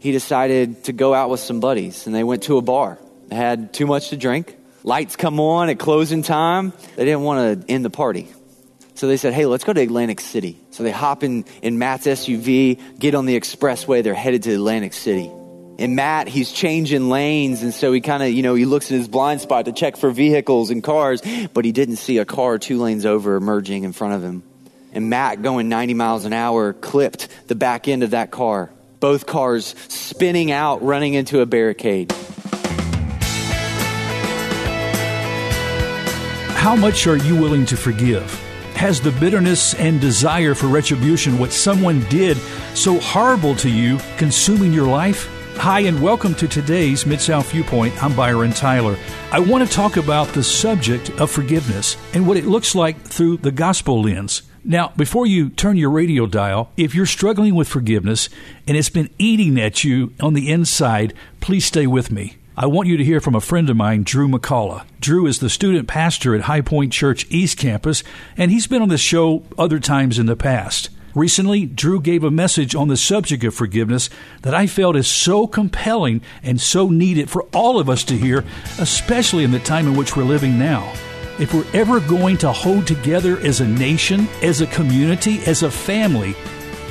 he decided to go out with some buddies and they went to a bar. They had too much to drink. Lights come on at closing time. They didn't want to end the party. So they said, hey, let's go to Atlantic City. So they hop in, in Matt's SUV, get on the expressway. They're headed to Atlantic City. And Matt, he's changing lanes. And so he kind of, you know, he looks in his blind spot to check for vehicles and cars, but he didn't see a car two lanes over emerging in front of him. And Matt, going 90 miles an hour, clipped the back end of that car. Both cars spinning out, running into a barricade. How much are you willing to forgive? Has the bitterness and desire for retribution, what someone did so horrible to you, consuming your life? Hi, and welcome to today's Mid South Viewpoint. I'm Byron Tyler. I want to talk about the subject of forgiveness and what it looks like through the gospel lens. Now, before you turn your radio dial, if you're struggling with forgiveness and it's been eating at you on the inside, please stay with me. I want you to hear from a friend of mine, Drew McCalla. Drew is the student pastor at High Point Church East Campus, and he's been on this show other times in the past. Recently, Drew gave a message on the subject of forgiveness that I felt is so compelling and so needed for all of us to hear, especially in the time in which we're living now. If we're ever going to hold together as a nation, as a community, as a family,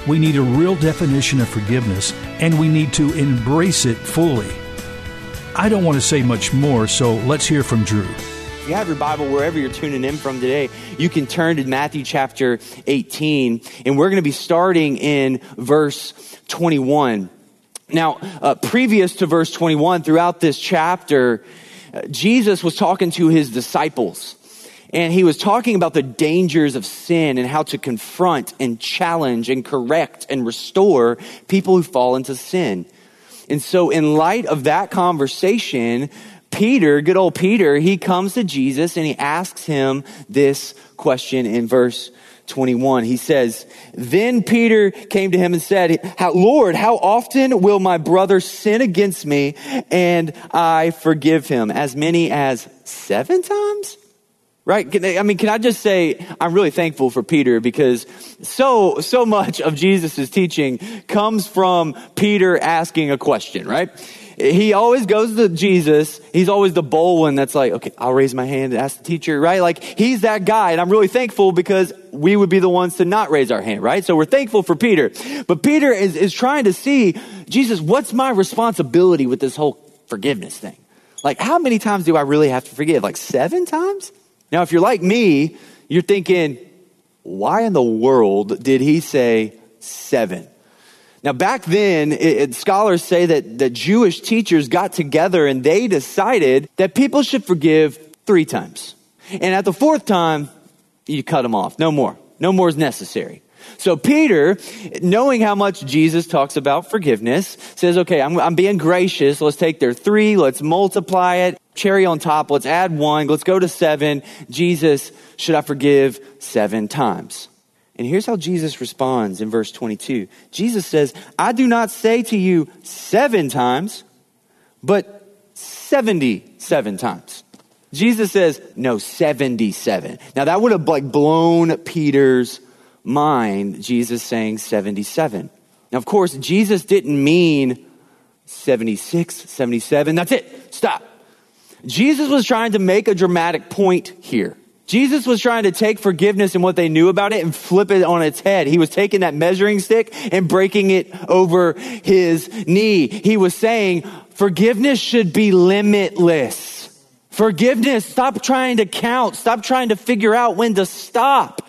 we need a real definition of forgiveness and we need to embrace it fully. I don't want to say much more, so let's hear from Drew. You have your Bible wherever you're tuning in from today, you can turn to Matthew chapter 18, and we're going to be starting in verse 21. Now, uh, previous to verse 21, throughout this chapter, uh, Jesus was talking to his disciples. And he was talking about the dangers of sin and how to confront and challenge and correct and restore people who fall into sin. And so, in light of that conversation, Peter, good old Peter, he comes to Jesus and he asks him this question in verse 21. He says, Then Peter came to him and said, Lord, how often will my brother sin against me and I forgive him? As many as seven times? Right? I mean, can I just say, I'm really thankful for Peter because so, so much of Jesus' teaching comes from Peter asking a question, right? He always goes to Jesus. He's always the bold one that's like, okay, I'll raise my hand and ask the teacher, right? Like, he's that guy. And I'm really thankful because we would be the ones to not raise our hand, right? So we're thankful for Peter. But Peter is, is trying to see, Jesus, what's my responsibility with this whole forgiveness thing? Like, how many times do I really have to forgive? Like seven times? Now, if you're like me, you're thinking, why in the world did he say seven? Now, back then, it, it, scholars say that the Jewish teachers got together and they decided that people should forgive three times. And at the fourth time, you cut them off. No more. No more is necessary. So Peter, knowing how much Jesus talks about forgiveness, says, okay, I'm, I'm being gracious. Let's take their three. Let's multiply it cherry on top. Let's add one. Let's go to seven. Jesus, should I forgive seven times? And here's how Jesus responds in verse 22. Jesus says, I do not say to you seven times, but 77 times. Jesus says, no, 77. Now that would have like blown Peter's mind, Jesus saying 77. Now, of course, Jesus didn't mean 76, 77. That's it. Stop. Jesus was trying to make a dramatic point here. Jesus was trying to take forgiveness and what they knew about it and flip it on its head. He was taking that measuring stick and breaking it over his knee. He was saying, forgiveness should be limitless. Forgiveness, stop trying to count. Stop trying to figure out when to stop.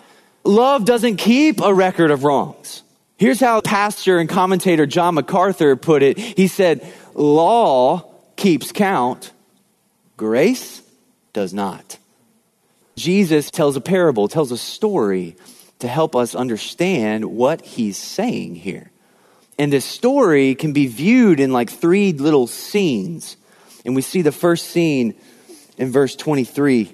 Love doesn't keep a record of wrongs. Here's how pastor and commentator John MacArthur put it. He said, law keeps count, Grace does not. Jesus tells a parable, tells a story to help us understand what he's saying here. And this story can be viewed in like three little scenes. And we see the first scene in verse 23.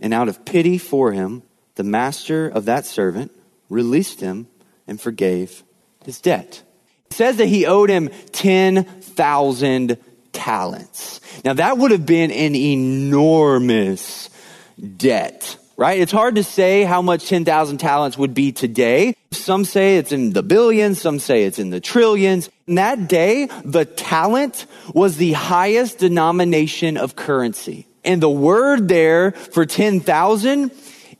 And out of pity for him, the master of that servant released him and forgave his debt. It says that he owed him 10,000 talents. Now that would have been an enormous debt, right? It's hard to say how much 10,000 talents would be today. Some say it's in the billions, some say it's in the trillions. In that day, the talent was the highest denomination of currency. And the word there for 10,000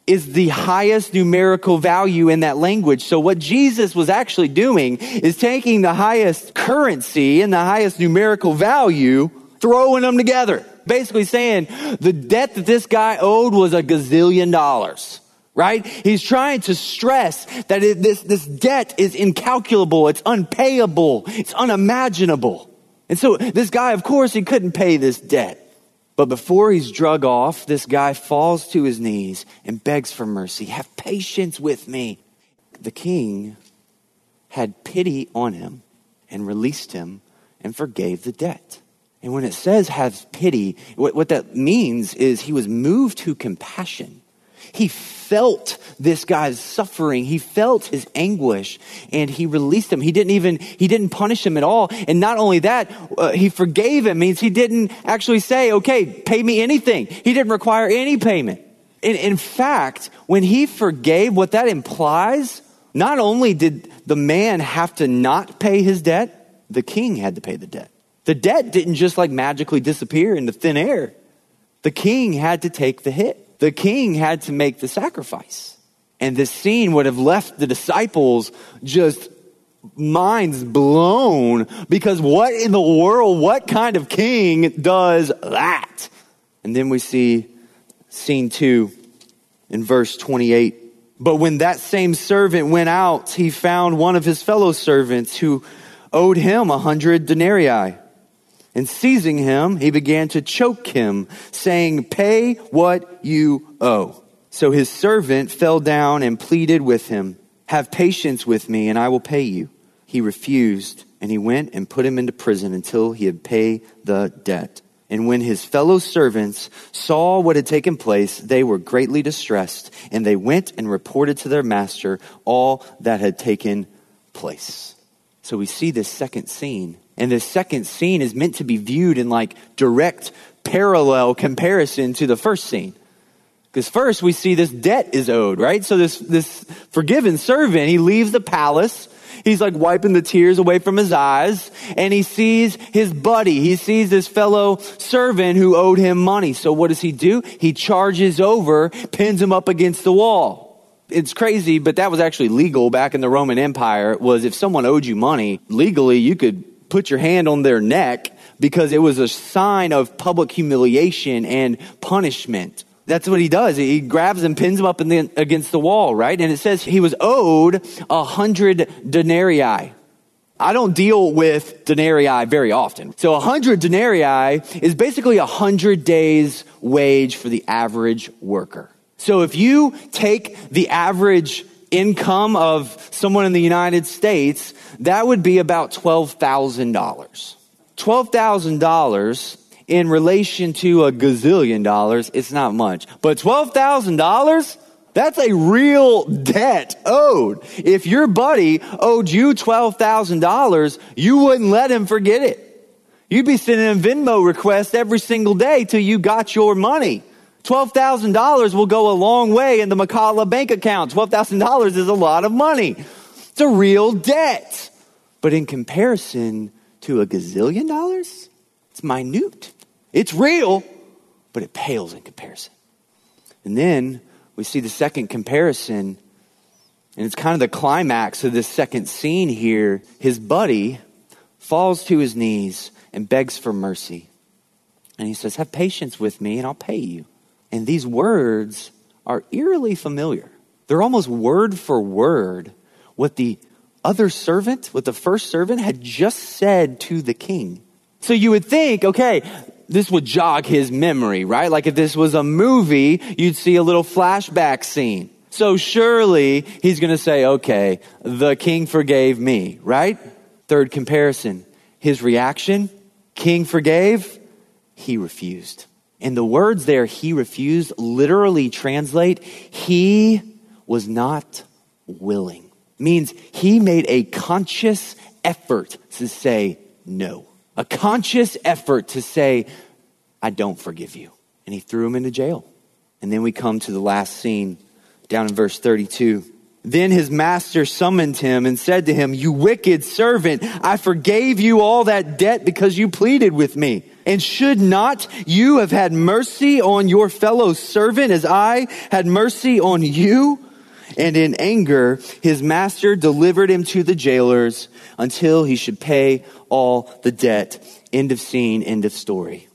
is the highest numerical value in that language. So what Jesus was actually doing is taking the highest currency and the highest numerical value, throwing them together. Basically saying the debt that this guy owed was a gazillion dollars. Right? He's trying to stress that it, this, this debt is incalculable. It's unpayable. It's unimaginable. And so this guy, of course, he couldn't pay this debt. But before he's drug off, this guy falls to his knees and begs for mercy. Have patience with me. The king had pity on him and released him and forgave the debt. And when it says have pity, what, what that means is he was moved to compassion. He felt this guy's suffering. He felt his anguish and he released him. He didn't even, he didn't punish him at all. And not only that, uh, he forgave him means he didn't actually say, okay, pay me anything. He didn't require any payment. In, in fact, when he forgave, what that implies, not only did the man have to not pay his debt, the king had to pay the debt. The debt didn't just like magically disappear into thin air. The king had to take the hit the king had to make the sacrifice. And this scene would have left the disciples just minds blown because what in the world, what kind of king does that? And then we see scene two in verse 28. But when that same servant went out, he found one of his fellow servants who owed him a hundred denarii. And seizing him, he began to choke him, saying, Pay what you owe. So his servant fell down and pleaded with him, Have patience with me, and I will pay you. He refused, and he went and put him into prison until he had paid the debt. And when his fellow servants saw what had taken place, they were greatly distressed, and they went and reported to their master all that had taken place. So we see this second scene and this second scene is meant to be viewed in like direct parallel comparison to the first scene. Because first we see this debt is owed, right? So this, this forgiven servant, he leaves the palace. He's like wiping the tears away from his eyes and he sees his buddy. He sees this fellow servant who owed him money. So what does he do? He charges over, pins him up against the wall it's crazy, but that was actually legal back in the Roman Empire was if someone owed you money, legally you could put your hand on their neck because it was a sign of public humiliation and punishment. That's what he does. He grabs and pins him up the, against the wall, right? And it says he was owed a hundred denarii. I don't deal with denarii very often. So a hundred denarii is basically a hundred days wage for the average worker. So if you take the average income of someone in the United States that would be about $12,000. $12,000 in relation to a gazillion dollars, it's not much. But $12,000? That's a real debt owed. If your buddy owed you $12,000, you wouldn't let him forget it. You'd be sending him Venmo requests every single day till you got your money. $12,000 will go a long way in the McCalla bank account. $12,000 is a lot of money. It's a real debt. But in comparison to a gazillion dollars, it's minute. It's real, but it pales in comparison. And then we see the second comparison, and it's kind of the climax of this second scene here. His buddy falls to his knees and begs for mercy. And he says, Have patience with me, and I'll pay you. And these words are eerily familiar. They're almost word for word what the other servant, what the first servant had just said to the king. So you would think, okay, this would jog his memory, right? Like if this was a movie, you'd see a little flashback scene. So surely he's going to say, okay, the king forgave me, right? Third comparison. His reaction, king forgave, he refused. And the words there, he refused, literally translate, he was not willing. Means he made a conscious effort to say no. A conscious effort to say, I don't forgive you. And he threw him into jail. And then we come to the last scene down in verse 32. Then his master summoned him and said to him, You wicked servant, I forgave you all that debt because you pleaded with me. And should not you have had mercy on your fellow servant as I had mercy on you? And in anger, his master delivered him to the jailers until he should pay all the debt. End of scene, end of story.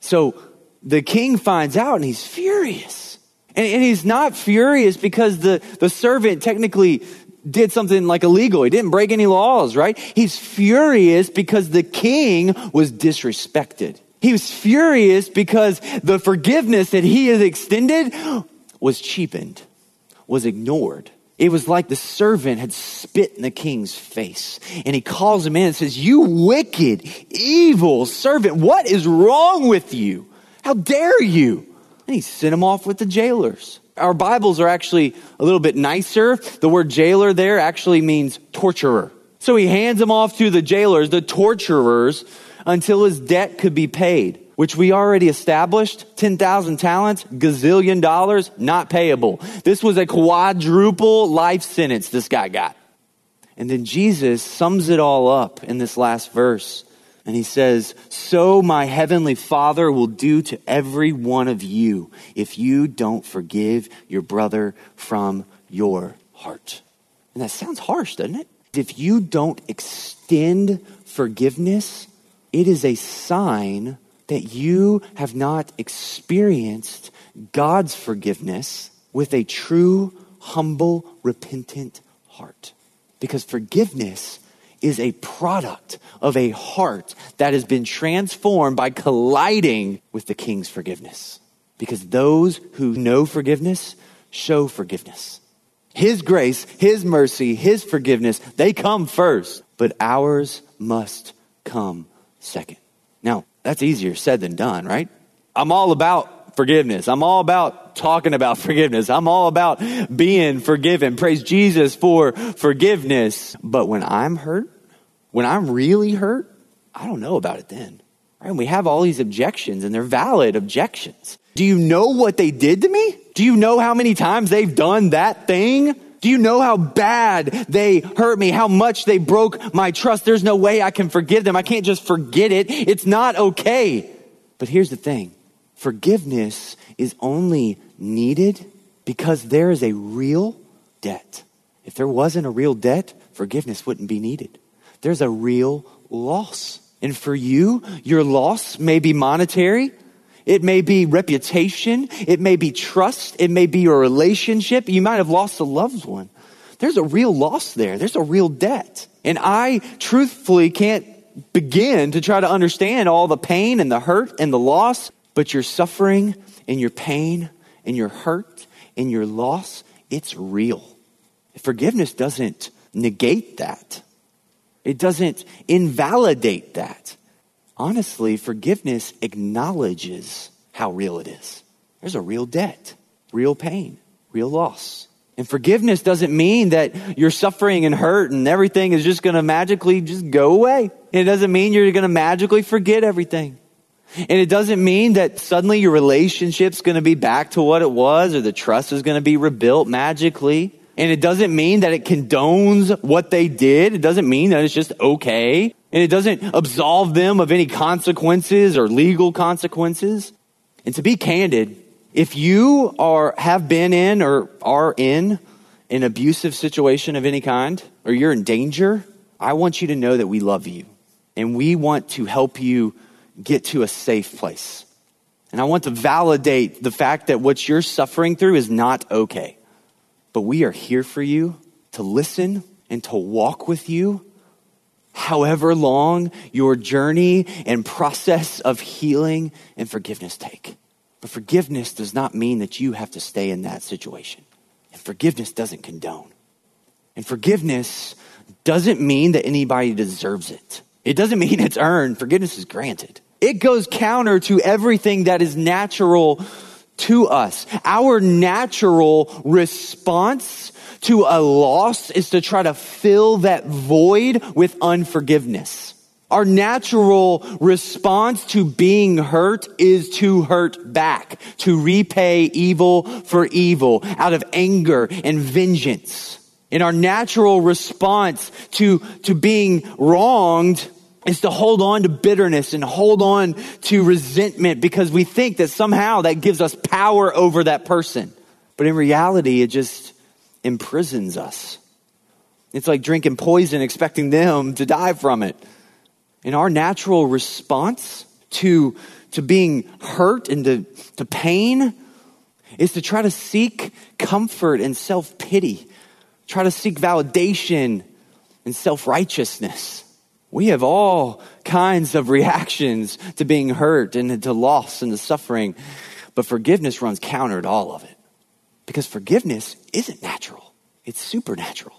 So the king finds out and he's furious. And, and he's not furious because the, the servant technically did something like illegal. He didn't break any laws, right? He's furious because the king was disrespected. He was furious because the forgiveness that he has extended was cheapened, was ignored. It was like the servant had spit in the king's face. And he calls him in and says, You wicked, evil servant, what is wrong with you? How dare you? And he sent him off with the jailers. Our Bibles are actually a little bit nicer. The word jailer there actually means torturer. So he hands him off to the jailers, the torturers, until his debt could be paid which we already established 10,000 talents, gazillion dollars, not payable. This was a quadruple life sentence this guy got. And then Jesus sums it all up in this last verse. And he says, So my heavenly Father will do to every one of you if you don't forgive your brother from your heart. And that sounds harsh, doesn't it? If you don't extend forgiveness, it is a sign that you have not experienced God's forgiveness with a true, humble, repentant heart. Because forgiveness is a product of a heart that has been transformed by colliding with the King's forgiveness. Because those who know forgiveness show forgiveness. His grace, His mercy, His forgiveness, they come first, but ours must come second. Now, that's easier said than done, right? I'm all about forgiveness. I'm all about talking about forgiveness. I'm all about being forgiven. Praise Jesus for forgiveness. But when I'm hurt, when I'm really hurt, I don't know about it then. Right? And we have all these objections and they're valid objections. Do you know what they did to me? Do you know how many times they've done that thing? Do you know how bad they hurt me? How much they broke my trust? There's no way I can forgive them. I can't just forget it. It's not okay. But here's the thing. Forgiveness is only needed because there is a real debt. If there wasn't a real debt, forgiveness wouldn't be needed. There's a real loss. And for you, your loss may be monetary. It may be reputation. It may be trust. It may be your relationship. You might have lost a loved one. There's a real loss there. There's a real debt. And I truthfully can't begin to try to understand all the pain and the hurt and the loss, but your suffering and your pain and your hurt and your loss, it's real. Forgiveness doesn't negate that. It doesn't invalidate that honestly, forgiveness acknowledges how real it is. There's a real debt, real pain, real loss. And forgiveness doesn't mean that you're suffering and hurt and everything is just going to magically just go away. It doesn't mean you're going to magically forget everything. And it doesn't mean that suddenly your relationship's going to be back to what it was or the trust is going to be rebuilt magically. And it doesn't mean that it condones what they did. It doesn't mean that it's just okay. And it doesn't absolve them of any consequences or legal consequences. And to be candid, if you are, have been in or are in an abusive situation of any kind, or you're in danger, I want you to know that we love you. And we want to help you get to a safe place. And I want to validate the fact that what you're suffering through is not okay. But we are here for you to listen and to walk with you however long your journey and process of healing and forgiveness take. But forgiveness does not mean that you have to stay in that situation. And forgiveness doesn't condone. And forgiveness doesn't mean that anybody deserves it. It doesn't mean it's earned. Forgiveness is granted. It goes counter to everything that is natural to us. Our natural response to a loss is to try to fill that void with unforgiveness. Our natural response to being hurt is to hurt back, to repay evil for evil out of anger and vengeance. And our natural response to, to being wronged is to hold on to bitterness and hold on to resentment because we think that somehow that gives us power over that person. But in reality, it just imprisons us. It's like drinking poison, expecting them to die from it. And our natural response to, to being hurt and to, to pain is to try to seek comfort and self pity, try to seek validation and self righteousness. We have all kinds of reactions to being hurt and to loss and to suffering, but forgiveness runs counter to all of it. Because forgiveness isn't natural, it's supernatural.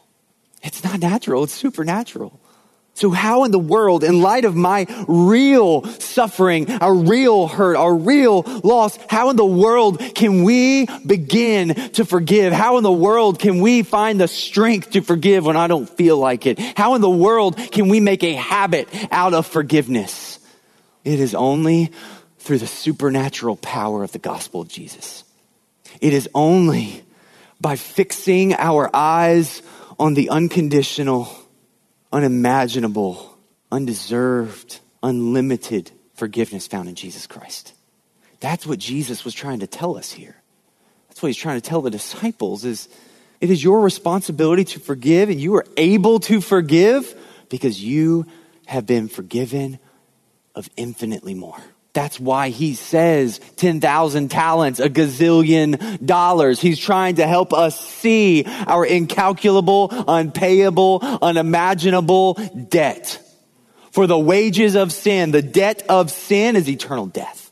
It's not natural, it's supernatural. So, how in the world, in light of my real suffering, our real hurt, our real loss, how in the world can we begin to forgive? How in the world can we find the strength to forgive when I don't feel like it? How in the world can we make a habit out of forgiveness? It is only through the supernatural power of the gospel of Jesus. It is only by fixing our eyes on the unconditional unimaginable, undeserved, unlimited forgiveness found in Jesus Christ. That's what Jesus was trying to tell us here. That's what he's trying to tell the disciples is it is your responsibility to forgive and you are able to forgive because you have been forgiven of infinitely more. That's why he says 10,000 talents, a gazillion dollars. He's trying to help us see our incalculable, unpayable, unimaginable debt. For the wages of sin, the debt of sin is eternal death.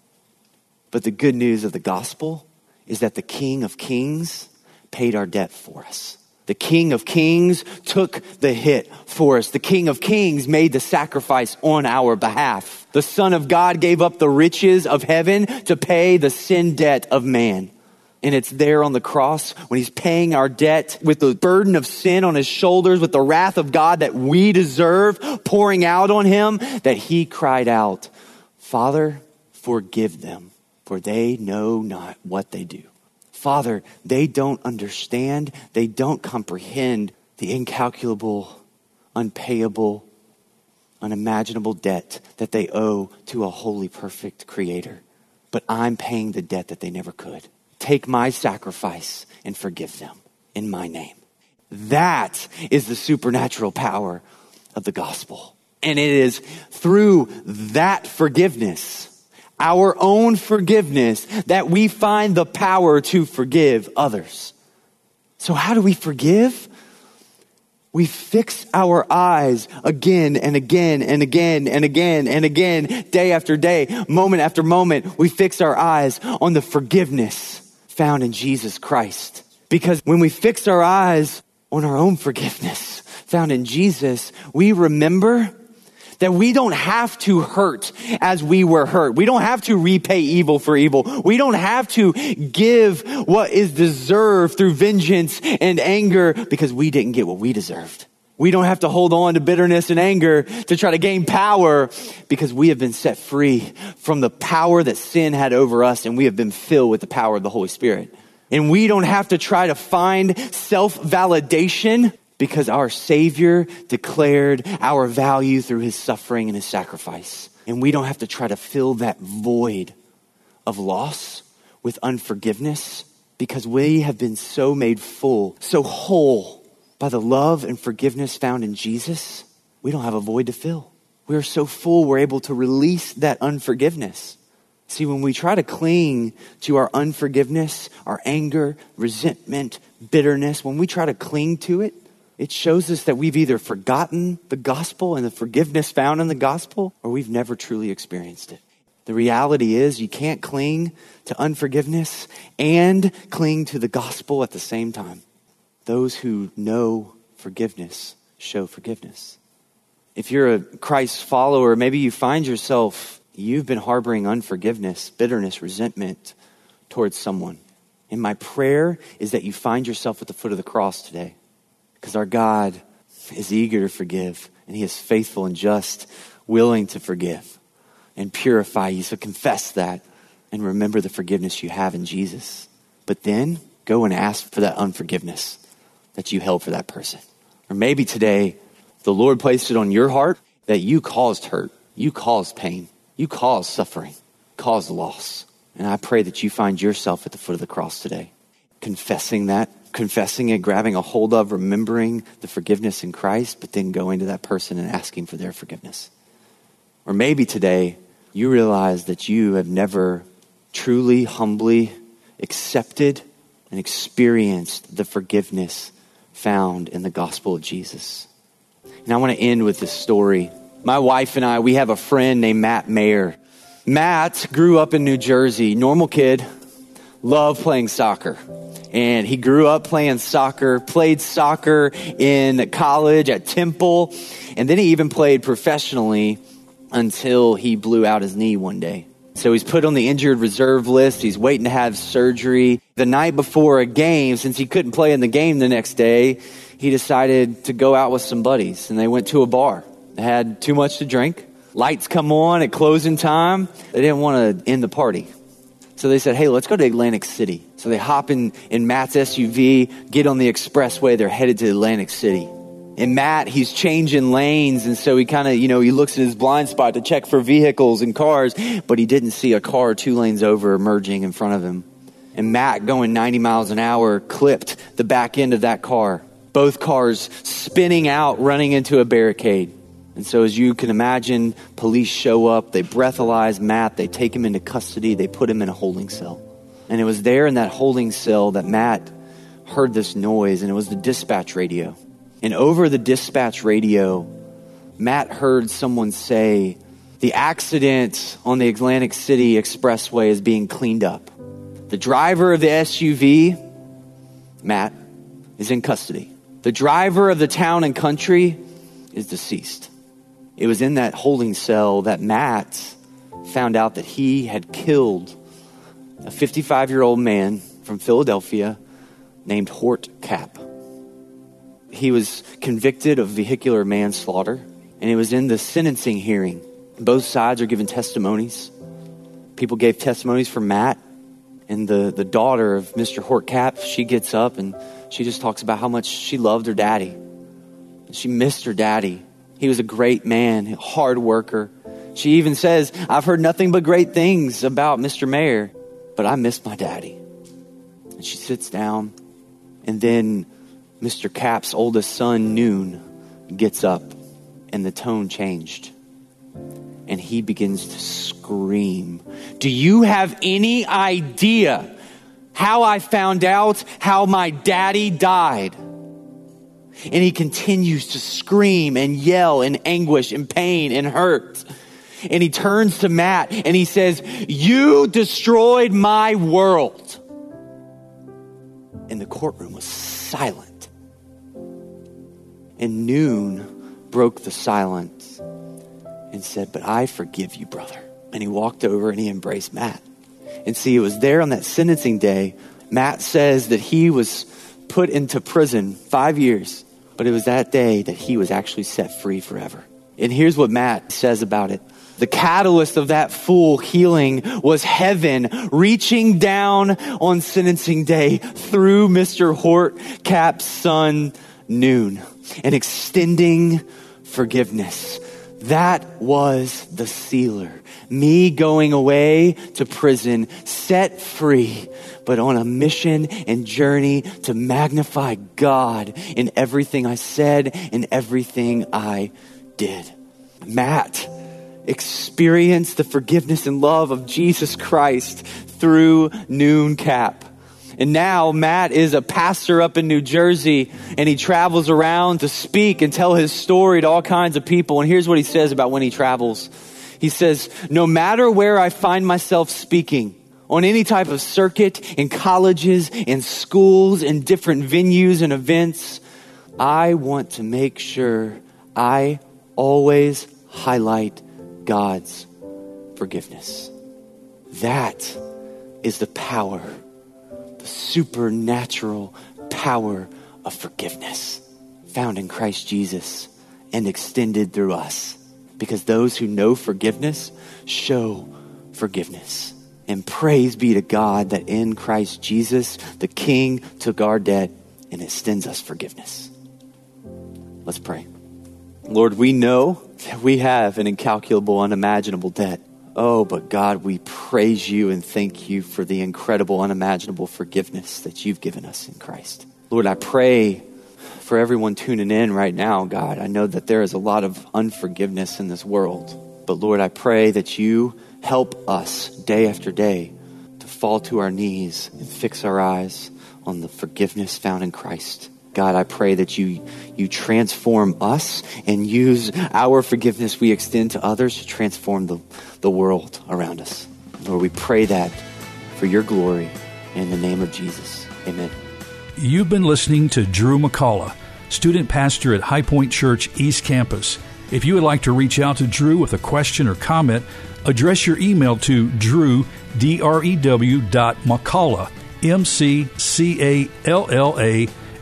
But the good news of the gospel is that the King of Kings paid our debt for us. The King of Kings took the hit for us. The King of Kings made the sacrifice on our behalf. The Son of God gave up the riches of heaven to pay the sin debt of man. And it's there on the cross when he's paying our debt with the burden of sin on his shoulders, with the wrath of God that we deserve pouring out on him, that he cried out, Father, forgive them, for they know not what they do. Father, they don't understand, they don't comprehend the incalculable, unpayable, unimaginable debt that they owe to a holy, perfect Creator. But I'm paying the debt that they never could. Take my sacrifice and forgive them in my name. That is the supernatural power of the gospel. And it is through that forgiveness our own forgiveness that we find the power to forgive others. So, how do we forgive? We fix our eyes again and again and again and again and again, day after day, moment after moment. We fix our eyes on the forgiveness found in Jesus Christ. Because when we fix our eyes on our own forgiveness found in Jesus, we remember that we don't have to hurt as we were hurt. We don't have to repay evil for evil. We don't have to give what is deserved through vengeance and anger because we didn't get what we deserved. We don't have to hold on to bitterness and anger to try to gain power because we have been set free from the power that sin had over us and we have been filled with the power of the Holy Spirit. And we don't have to try to find self validation because our Savior declared our value through his suffering and his sacrifice. And we don't have to try to fill that void of loss with unforgiveness because we have been so made full, so whole by the love and forgiveness found in Jesus. We don't have a void to fill. We are so full, we're able to release that unforgiveness. See, when we try to cling to our unforgiveness, our anger, resentment, bitterness, when we try to cling to it, It shows us that we've either forgotten the gospel and the forgiveness found in the gospel, or we've never truly experienced it. The reality is, you can't cling to unforgiveness and cling to the gospel at the same time. Those who know forgiveness show forgiveness. If you're a Christ follower, maybe you find yourself, you've been harboring unforgiveness, bitterness, resentment towards someone. And my prayer is that you find yourself at the foot of the cross today. Because our God is eager to forgive, and He is faithful and just, willing to forgive and purify you. So confess that and remember the forgiveness you have in Jesus. But then go and ask for that unforgiveness that you held for that person. Or maybe today the Lord placed it on your heart that you caused hurt, you caused pain, you caused suffering, caused loss. And I pray that you find yourself at the foot of the cross today, confessing that, confessing it, grabbing a hold of, remembering the forgiveness in Christ, but then going to that person and asking for their forgiveness. Or maybe today you realize that you have never truly, humbly accepted and experienced the forgiveness found in the gospel of Jesus. And I want to end with this story. My wife and I, we have a friend named Matt Mayer. Matt grew up in New Jersey, normal kid, loved playing soccer. And he grew up playing soccer, played soccer in college at Temple, and then he even played professionally until he blew out his knee one day. So he's put on the injured reserve list. He's waiting to have surgery. The night before a game, since he couldn't play in the game the next day, he decided to go out with some buddies and they went to a bar. They had too much to drink. Lights come on at closing time. They didn't want to end the party. So they said, hey, let's go to Atlantic City. So they hop in, in Matt's SUV, get on the expressway. They're headed to Atlantic City. And Matt, he's changing lanes. And so he kind of, you know, he looks in his blind spot to check for vehicles and cars, but he didn't see a car two lanes over emerging in front of him. And Matt, going 90 miles an hour, clipped the back end of that car both cars spinning out, running into a barricade. And so, as you can imagine, police show up, they breathalyze Matt, they take him into custody, they put him in a holding cell. And it was there in that holding cell that Matt heard this noise, and it was the dispatch radio. And over the dispatch radio, Matt heard someone say, The accident on the Atlantic City Expressway is being cleaned up. The driver of the SUV, Matt, is in custody. The driver of the town and country is deceased. It was in that holding cell that Matt found out that he had killed a 55 year old man from Philadelphia named Hort Cap. He was convicted of vehicular manslaughter, and it was in the sentencing hearing. Both sides are given testimonies. People gave testimonies for Matt, and the, the daughter of Mr. Hort Cap, she gets up and she just talks about how much she loved her daddy. She missed her daddy. He was a great man, a hard worker. She even says, I've heard nothing but great things about Mr. Mayer, but I miss my daddy. And she sits down, and then Mr. Cap's oldest son, Noon, gets up, and the tone changed. And he begins to scream. Do you have any idea how I found out how my daddy died. And he continues to scream and yell in anguish and pain and hurt. And he turns to Matt and he says, You destroyed my world. And the courtroom was silent. And Noon broke the silence and said, But I forgive you, brother. And he walked over and he embraced Matt. And see, it was there on that sentencing day. Matt says that he was put into prison five years, but it was that day that he was actually set free forever. And here's what Matt says about it. The catalyst of that full healing was heaven reaching down on sentencing day through Mr. Hort Cap's son, Noon, and extending forgiveness. That was the sealer me going away to prison, set free, but on a mission and journey to magnify God in everything I said and everything I did. Matt experienced the forgiveness and love of Jesus Christ through Noon Cap. And now Matt is a pastor up in New Jersey and he travels around to speak and tell his story to all kinds of people. And here's what he says about when he travels. He says, no matter where I find myself speaking, on any type of circuit in colleges, in schools, in different venues and events, I want to make sure I always highlight God's forgiveness. That is the power the supernatural power of forgiveness found in Christ Jesus and extended through us. Because those who know forgiveness show forgiveness. And praise be to God that in Christ Jesus, the King took our debt and extends us forgiveness. Let's pray. Lord, we know that we have an incalculable, unimaginable debt. Oh, but God, we praise you and thank you for the incredible, unimaginable forgiveness that you've given us in Christ. Lord, I pray for everyone tuning in right now, God. I know that there is a lot of unforgiveness in this world. But Lord, I pray that you help us day after day to fall to our knees and fix our eyes on the forgiveness found in Christ. God, I pray that you, you transform us and use our forgiveness we extend to others to transform the, the world around us. Lord, we pray that for your glory in the name of Jesus. Amen. You've been listening to Drew McCalla, student pastor at High Point Church East Campus. If you would like to reach out to Drew with a question or comment, address your email to drew, D-R-E-W dot McCalla, M-C-C-A-L-L-A,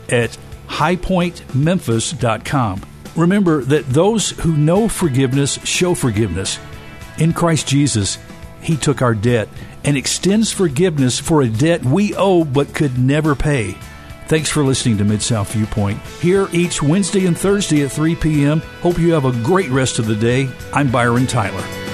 at highpointmemphis.com. Remember that those who know forgiveness show forgiveness. In Christ Jesus, He took our debt and extends forgiveness for a debt we owe but could never pay. Thanks for listening to Mid South Viewpoint. Here each Wednesday and Thursday at 3 p.m. Hope you have a great rest of the day. I'm Byron Tyler.